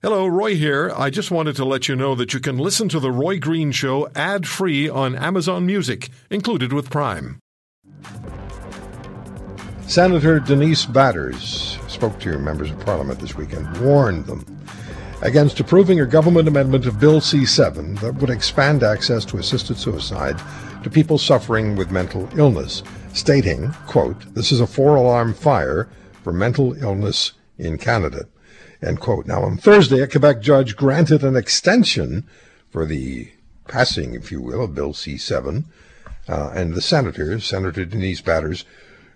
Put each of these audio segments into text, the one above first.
Hello, Roy here. I just wanted to let you know that you can listen to The Roy Green Show ad free on Amazon Music, included with Prime. Senator Denise Batters spoke to your members of Parliament this weekend, warned them against approving a government amendment of Bill C 7 that would expand access to assisted suicide to people suffering with mental illness, stating, quote, this is a four alarm fire for mental illness in Canada. End quote. Now, on Thursday, a Quebec judge granted an extension for the passing, if you will, of Bill C-7. Uh, and the senator, Senator Denise Batters,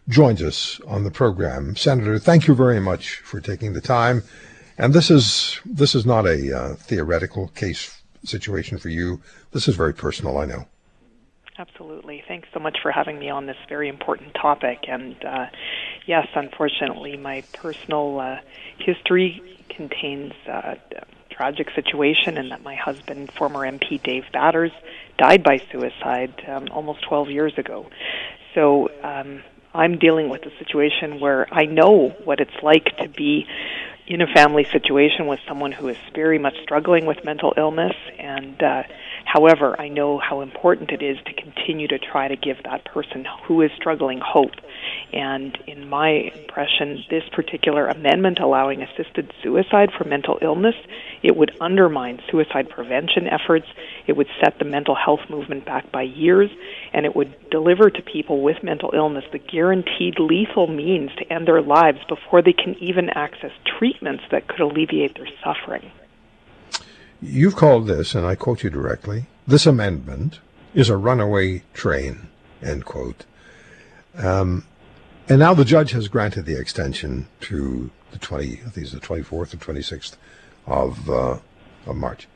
joins us on the program. Senator, thank you very much for taking the time. And this is this is not a uh, theoretical case situation for you. This is very personal, I know. Absolutely. Thanks so much for having me on this very important topic. And uh, yes, unfortunately, my personal uh, history contains uh, a tragic situation in that my husband, former MP Dave Batters, died by suicide um, almost 12 years ago. So um, I'm dealing with a situation where I know what it's like to be in a family situation with someone who is very much struggling with mental illness and uh, However, I know how important it is to continue to try to give that person who is struggling hope. And in my impression, this particular amendment allowing assisted suicide for mental illness, it would undermine suicide prevention efforts, it would set the mental health movement back by years, and it would deliver to people with mental illness the guaranteed lethal means to end their lives before they can even access treatments that could alleviate their suffering. You've called this, and I quote you directly, this amendment is a runaway train, end quote. Um, and now the judge has granted the extension to the 20, I think it's the 24th or 26th of, uh, of March.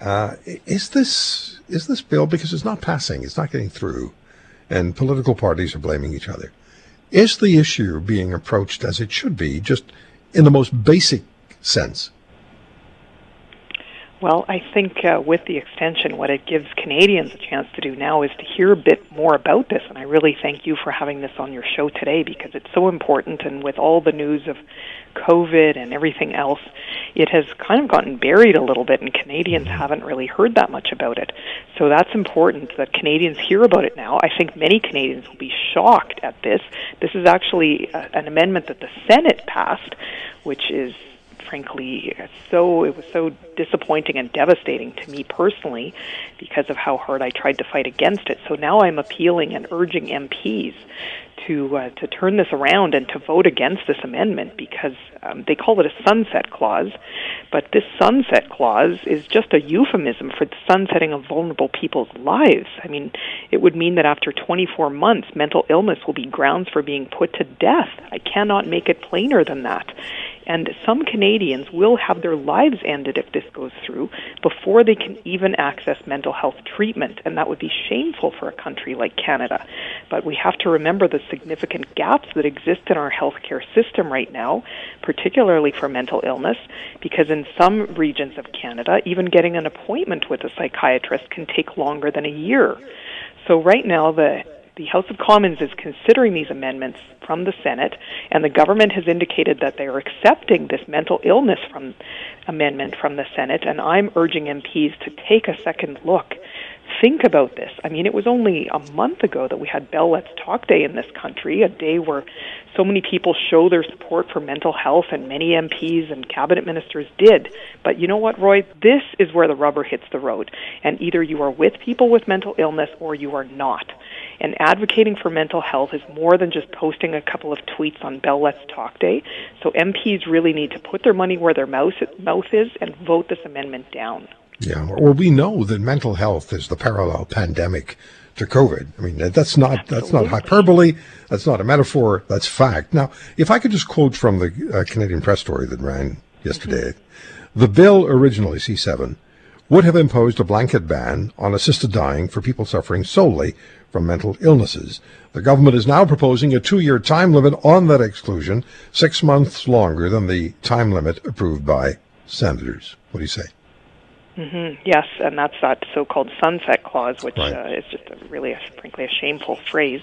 Uh, is this is this bill because it's not passing, it's not getting through, and political parties are blaming each other? Is the issue being approached as it should be, just in the most basic sense? Well, I think uh, with the extension, what it gives Canadians a chance to do now is to hear a bit more about this. And I really thank you for having this on your show today because it's so important. And with all the news of COVID and everything else, it has kind of gotten buried a little bit, and Canadians haven't really heard that much about it. So that's important that Canadians hear about it now. I think many Canadians will be shocked at this. This is actually uh, an amendment that the Senate passed, which is frankly so it was so disappointing and devastating to me personally because of how hard I tried to fight against it. So now I'm appealing and urging MPs to uh, to turn this around and to vote against this amendment because um, they call it a sunset clause, but this sunset clause is just a euphemism for the sunsetting of vulnerable people's lives. I mean, it would mean that after 24 months, mental illness will be grounds for being put to death. I cannot make it plainer than that. And some Canadians will have their lives ended if this goes through before they can even access mental health treatment. And that would be shameful for a country like Canada. But we have to remember the significant gaps that exist in our healthcare system right now, particularly for mental illness, because in some regions of Canada, even getting an appointment with a psychiatrist can take longer than a year. So right now, the the House of Commons is considering these amendments from the Senate, and the government has indicated that they are accepting this mental illness from amendment from the Senate, and I'm urging MPs to take a second look. Think about this. I mean, it was only a month ago that we had Bell Let's Talk Day in this country, a day where so many people show their support for mental health, and many MPs and cabinet ministers did. But you know what, Roy? This is where the rubber hits the road. And either you are with people with mental illness or you are not. And advocating for mental health is more than just posting a couple of tweets on Bell Let's Talk Day. So MPs really need to put their money where their mouth, mouth is and vote this amendment down. Yeah, well, we know that mental health is the parallel pandemic to COVID. I mean, that's not Absolutely. that's not hyperbole. That's not a metaphor. That's fact. Now, if I could just quote from the uh, Canadian Press story that ran yesterday, mm-hmm. the bill originally C7 would have imposed a blanket ban on assisted dying for people suffering solely from mental illnesses. The government is now proposing a two year time limit on that exclusion, six months longer than the time limit approved by senators. What do you say? Mm-hmm. Yes, and that's that so-called sunset clause, which right. uh, is just a really, a, frankly, a shameful phrase.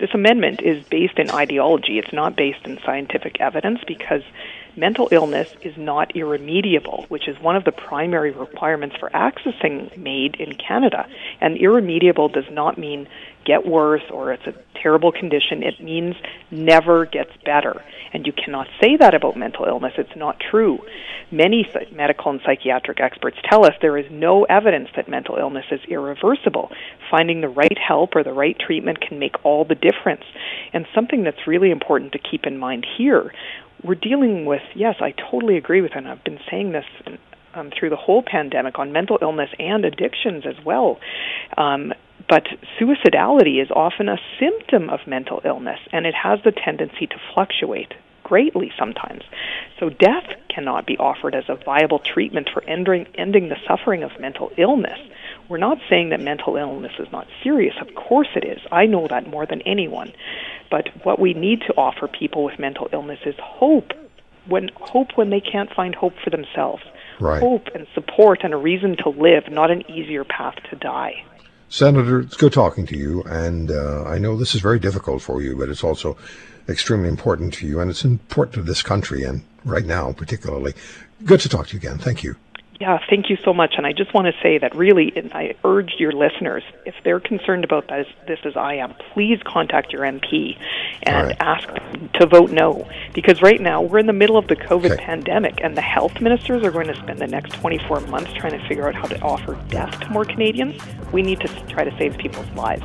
This amendment is based in ideology. It's not based in scientific evidence because mental illness is not irremediable, which is one of the primary requirements for accessing MAID in Canada. And irremediable does not mean get worse or it's a terrible condition. It means never gets better. And you cannot say that about mental illness. It's not true. Many medical and psychiatric experts tell us there is no evidence that mental illness is irreversible. Finding the right help or the right treatment can make all the difference. And something that's really important to keep in mind here we're dealing with, yes, I totally agree with, and I've been saying this um, through the whole pandemic on mental illness and addictions as well. Um, but suicidality is often a symptom of mental illness, and it has the tendency to fluctuate greatly sometimes. So death cannot be offered as a viable treatment for ending, ending the suffering of mental illness. We're not saying that mental illness is not serious. Of course it is. I know that more than anyone. But what we need to offer people with mental illness is hope. When hope when they can't find hope for themselves. Right. Hope and support and a reason to live, not an easier path to die. Senator, it's good talking to you, and uh, I know this is very difficult for you, but it's also extremely important to you, and it's important to this country, and right now particularly. Good to talk to you again. Thank you. Yeah, thank you so much. And I just want to say that really, I urge your listeners, if they're concerned about this, this as I am, please contact your MP and right. ask them to vote no. Because right now, we're in the middle of the COVID okay. pandemic, and the health ministers are going to spend the next 24 months trying to figure out how to offer death to more Canadians. We need to try to save people's lives.